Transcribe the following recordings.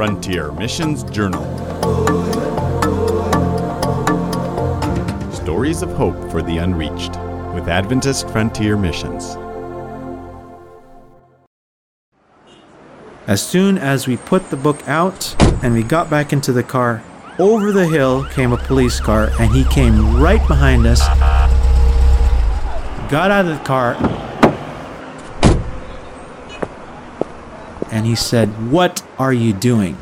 Frontier Missions Journal. Stories of Hope for the Unreached with Adventist Frontier Missions. As soon as we put the book out and we got back into the car, over the hill came a police car and he came right behind us, got out of the car, and he said, What are you doing?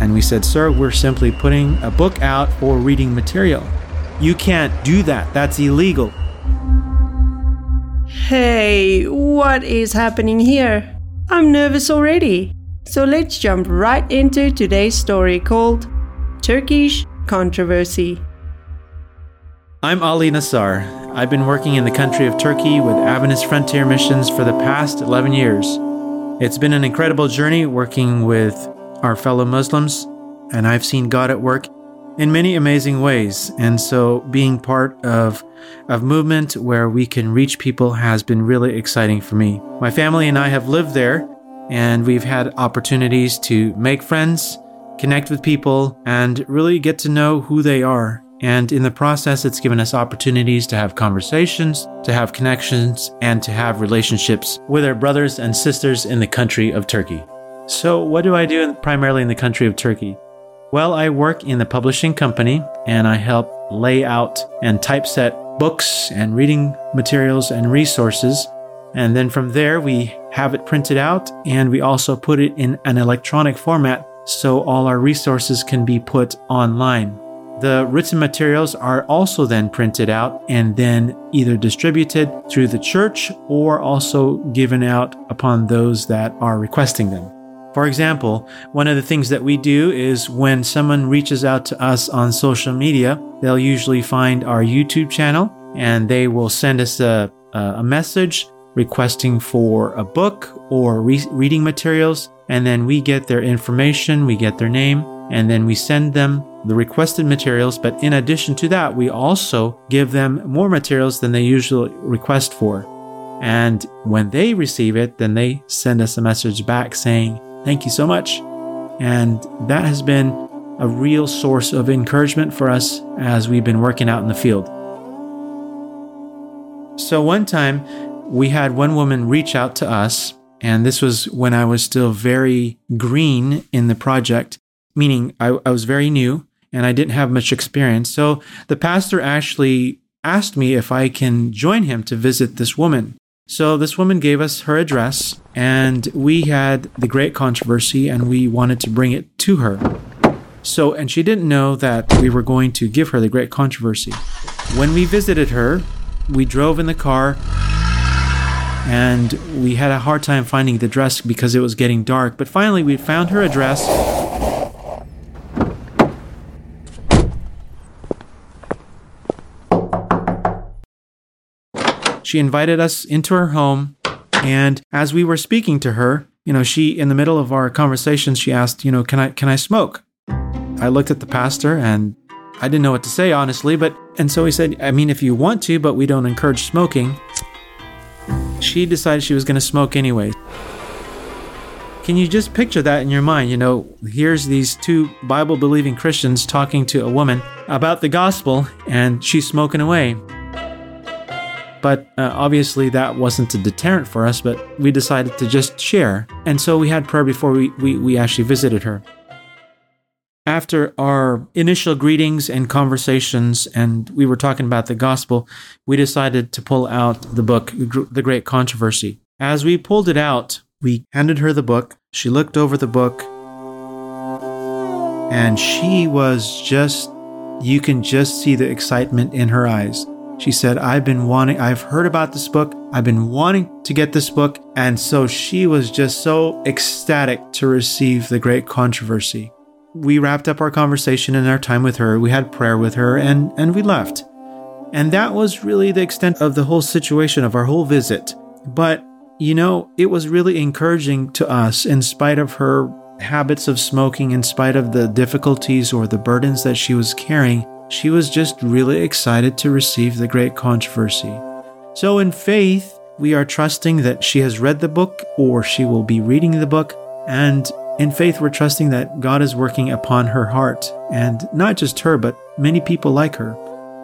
And we said, Sir, we're simply putting a book out for reading material. You can't do that, that's illegal. Hey, what is happening here? I'm nervous already. So let's jump right into today's story called Turkish Controversy. I'm Ali Nassar. I've been working in the country of Turkey with Adventist Frontier Missions for the past 11 years. It's been an incredible journey working with our fellow Muslims, and I've seen God at work in many amazing ways. And so being part of a movement where we can reach people has been really exciting for me. My family and I have lived there and we've had opportunities to make friends, connect with people, and really get to know who they are. And in the process, it's given us opportunities to have conversations, to have connections, and to have relationships with our brothers and sisters in the country of Turkey. So, what do I do primarily in the country of Turkey? Well, I work in the publishing company and I help lay out and typeset books and reading materials and resources. And then from there, we have it printed out and we also put it in an electronic format so all our resources can be put online. The written materials are also then printed out and then either distributed through the church or also given out upon those that are requesting them. For example, one of the things that we do is when someone reaches out to us on social media, they'll usually find our YouTube channel and they will send us a, a message requesting for a book or re- reading materials. And then we get their information, we get their name, and then we send them the requested materials. But in addition to that, we also give them more materials than they usually request for. And when they receive it, then they send us a message back saying, Thank you so much. And that has been a real source of encouragement for us as we've been working out in the field. So one time, we had one woman reach out to us, and this was when I was still very green in the project, meaning I, I was very new and I didn't have much experience. So the pastor actually asked me if I can join him to visit this woman. So this woman gave us her address, and we had the great controversy, and we wanted to bring it to her. So, and she didn't know that we were going to give her the great controversy. When we visited her, we drove in the car, and we had a hard time finding the dress because it was getting dark. But finally, we found her address. She invited us into her home, and as we were speaking to her, you know, she in the middle of our conversation, she asked, you know, can I can I smoke? I looked at the pastor and I didn't know what to say honestly, but and so he said, I mean, if you want to, but we don't encourage smoking. She decided she was going to smoke anyway. Can you just picture that in your mind? You know, here's these two Bible believing Christians talking to a woman about the gospel, and she's smoking away. But uh, obviously, that wasn't a deterrent for us, but we decided to just share. And so we had prayer before we, we, we actually visited her. After our initial greetings and conversations, and we were talking about the gospel, we decided to pull out the book, The Great Controversy. As we pulled it out, we handed her the book. She looked over the book, and she was just, you can just see the excitement in her eyes. She said, I've been wanting, I've heard about this book. I've been wanting to get this book. And so she was just so ecstatic to receive the great controversy. We wrapped up our conversation and our time with her. We had prayer with her and, and we left. And that was really the extent of the whole situation of our whole visit. But, you know, it was really encouraging to us in spite of her habits of smoking, in spite of the difficulties or the burdens that she was carrying she was just really excited to receive the great controversy. So, in faith, we are trusting that she has read the book or she will be reading the book, and in faith, we're trusting that God is working upon her heart, and not just her, but many people like her.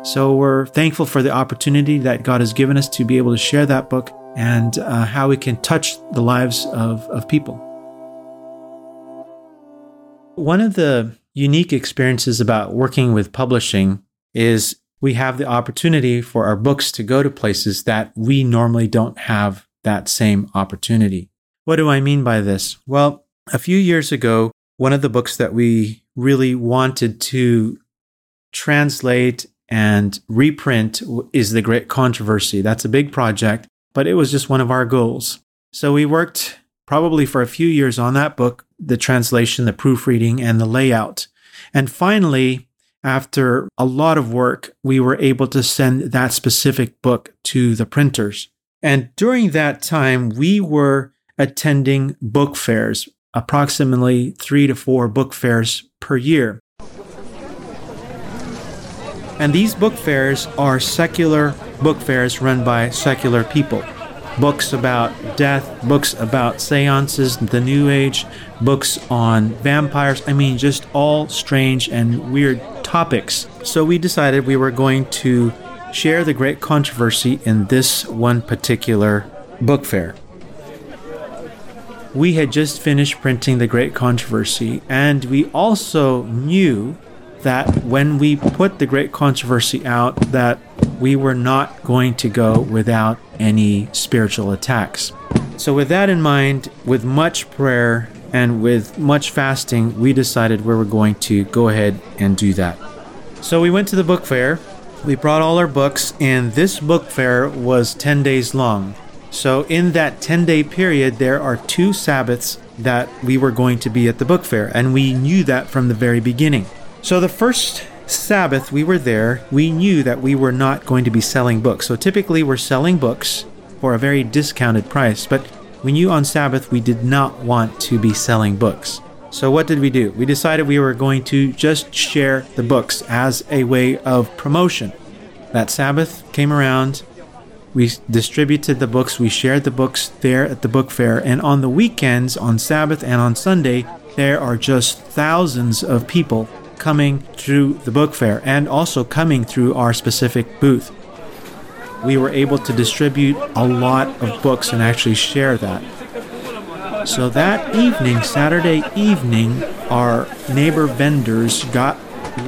So we're thankful for the opportunity that God has given us to be able to share that book and uh, how we can touch the lives of, of people. One of the unique experiences about working with publishing is we have the opportunity for our books to go to places that we normally don't have that same opportunity. What do I mean by this? Well, a few years ago, one of the books that we really wanted to translate and reprint is The Great Controversy. That's a big project, but it was just one of our goals. So we worked probably for a few years on that book, the translation, the proofreading, and the layout. And finally, after a lot of work, we were able to send that specific book to the printers. And during that time, we were attending book fairs, approximately three to four book fairs per year. And these book fairs are secular book fairs run by secular people books about death, books about seances, the New Age, books on vampires. I mean, just all strange and weird topics. So we decided we were going to share the great controversy in this one particular book fair. We had just finished printing the Great Controversy, and we also knew that when we put the great controversy out that we were not going to go without any spiritual attacks. So with that in mind, with much prayer and with much fasting, we decided we were going to go ahead and do that. So we went to the book fair. We brought all our books and this book fair was 10 days long. So in that 10 day period, there are two Sabbaths that we were going to be at the book fair, and we knew that from the very beginning. So the first Sabbath we were there, we knew that we were not going to be selling books. So typically we're selling books for a very discounted price, but we knew on Sabbath we did not want to be selling books. So what did we do? We decided we were going to just share the books as a way of promotion. That Sabbath came around, we distributed the books, we shared the books there at the book fair, and on the weekends, on Sabbath and on Sunday, there are just thousands of people coming through the book fair and also coming through our specific booth. We were able to distribute a lot of books and actually share that. So that evening, Saturday evening, our neighbor vendors got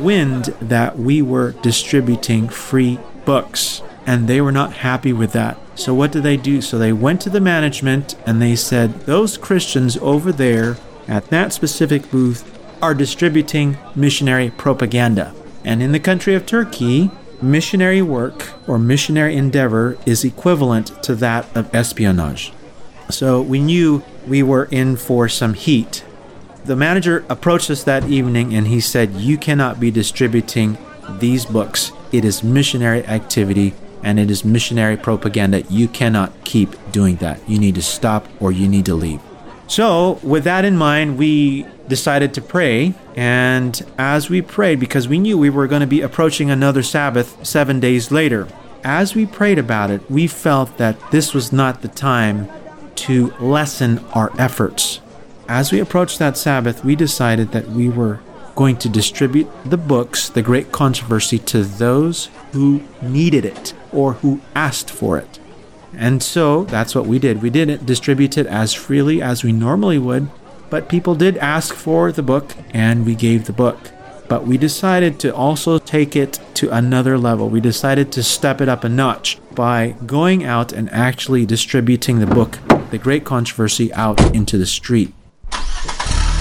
wind that we were distributing free books and they were not happy with that. So what did they do? So they went to the management and they said, Those Christians over there at that specific booth are distributing missionary propaganda. And in the country of Turkey, missionary work or missionary endeavor is equivalent to that of espionage. So we knew we were in for some heat. The manager approached us that evening and he said, You cannot be distributing these books. It is missionary activity and it is missionary propaganda. You cannot keep doing that. You need to stop or you need to leave. So, with that in mind, we decided to pray. And as we prayed, because we knew we were going to be approaching another Sabbath seven days later, as we prayed about it, we felt that this was not the time to lessen our efforts. As we approached that Sabbath, we decided that we were going to distribute the books, The Great Controversy, to those who needed it or who asked for it. And so that's what we did. We didn't distribute it as freely as we normally would, but people did ask for the book and we gave the book. But we decided to also take it to another level. We decided to step it up a notch by going out and actually distributing the book, The Great Controversy, out into the street.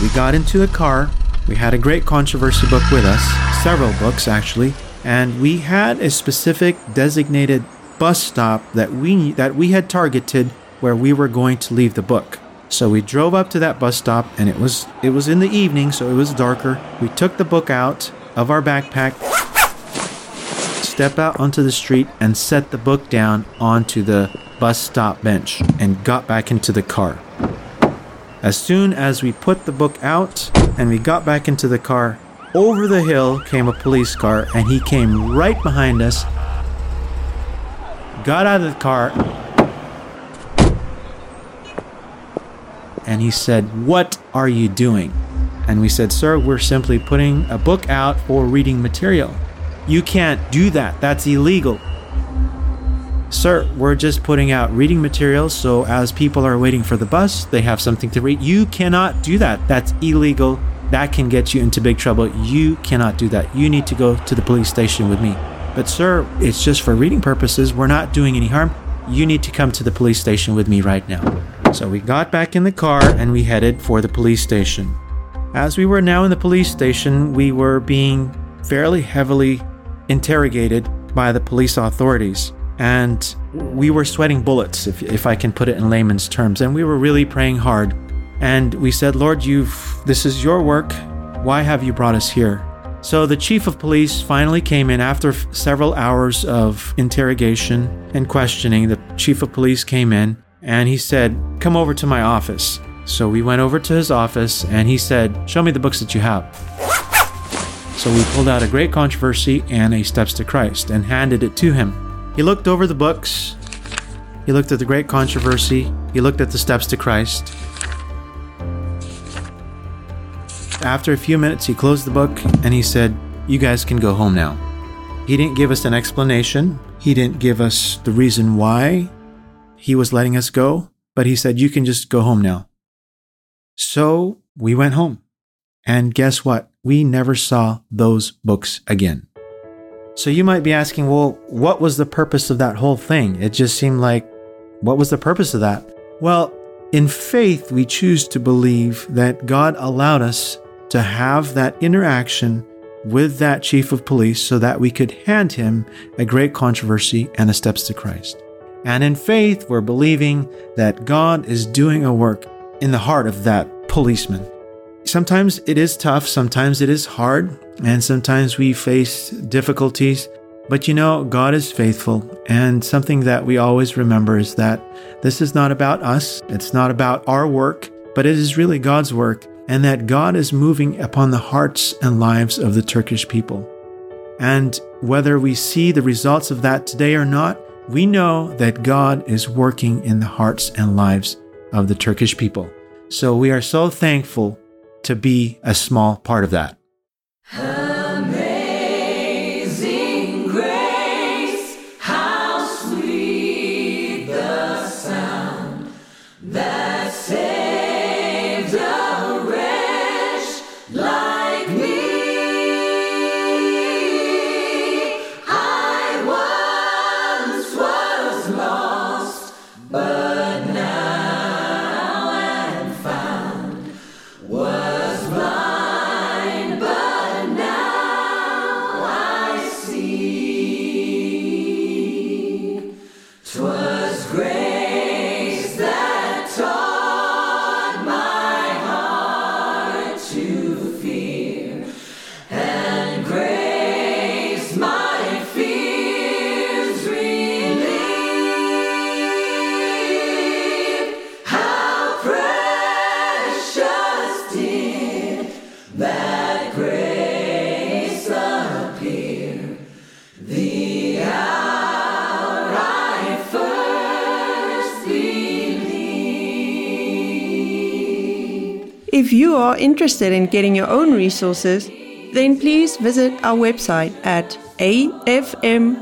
We got into the car. We had a great controversy book with us, several books actually, and we had a specific designated bus stop that we that we had targeted where we were going to leave the book. So we drove up to that bus stop and it was it was in the evening so it was darker. We took the book out of our backpack, stepped out onto the street and set the book down onto the bus stop bench and got back into the car. As soon as we put the book out and we got back into the car, over the hill came a police car and he came right behind us got out of the car, and he said, What are you doing? And we said, Sir, we're simply putting a book out for reading material. You can't do that, that's illegal. Sir, we're just putting out reading material so as people are waiting for the bus, they have something to read. You cannot do that. That's illegal. That can get you into big trouble. You cannot do that. You need to go to the police station with me. But, sir, it's just for reading purposes. We're not doing any harm. You need to come to the police station with me right now. So we got back in the car and we headed for the police station. As we were now in the police station, we were being fairly heavily interrogated by the police authorities and we were sweating bullets, if, if I can put it in layman's terms, and we were really praying hard. And we said, Lord, you've this is your work. Why have you brought us here? So the chief of police finally came in after several hours of interrogation and questioning. The chief of police came in and he said, Come over to my office. So we went over to his office and he said, Show me the books that you have. So we pulled out a great controversy and a Steps to Christ and handed it to him. He looked over the books. He looked at the great controversy. He looked at the steps to Christ. After a few minutes, he closed the book and he said, You guys can go home now. He didn't give us an explanation. He didn't give us the reason why he was letting us go, but he said, You can just go home now. So we went home. And guess what? We never saw those books again. So you might be asking, well, what was the purpose of that whole thing? It just seemed like, what was the purpose of that? Well, in faith, we choose to believe that God allowed us to have that interaction with that chief of police so that we could hand him a great controversy and the steps to Christ. And in faith, we're believing that God is doing a work in the heart of that policeman. Sometimes it is tough, sometimes it is hard, and sometimes we face difficulties. But you know, God is faithful. And something that we always remember is that this is not about us, it's not about our work, but it is really God's work, and that God is moving upon the hearts and lives of the Turkish people. And whether we see the results of that today or not, we know that God is working in the hearts and lives of the Turkish people. So we are so thankful to be a small part of that. If you are interested in getting your own resources, then please visit our website at afmonline.org.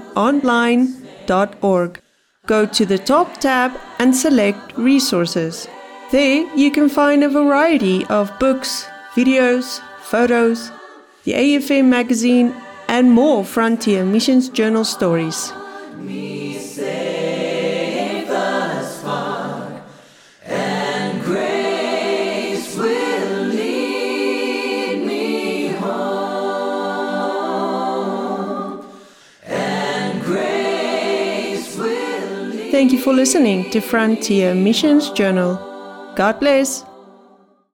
Go to the top tab and select Resources. There you can find a variety of books, videos, photos, the AFM magazine, and more Frontier Missions Journal stories. Thank you for listening to Frontier Missions Journal. God bless.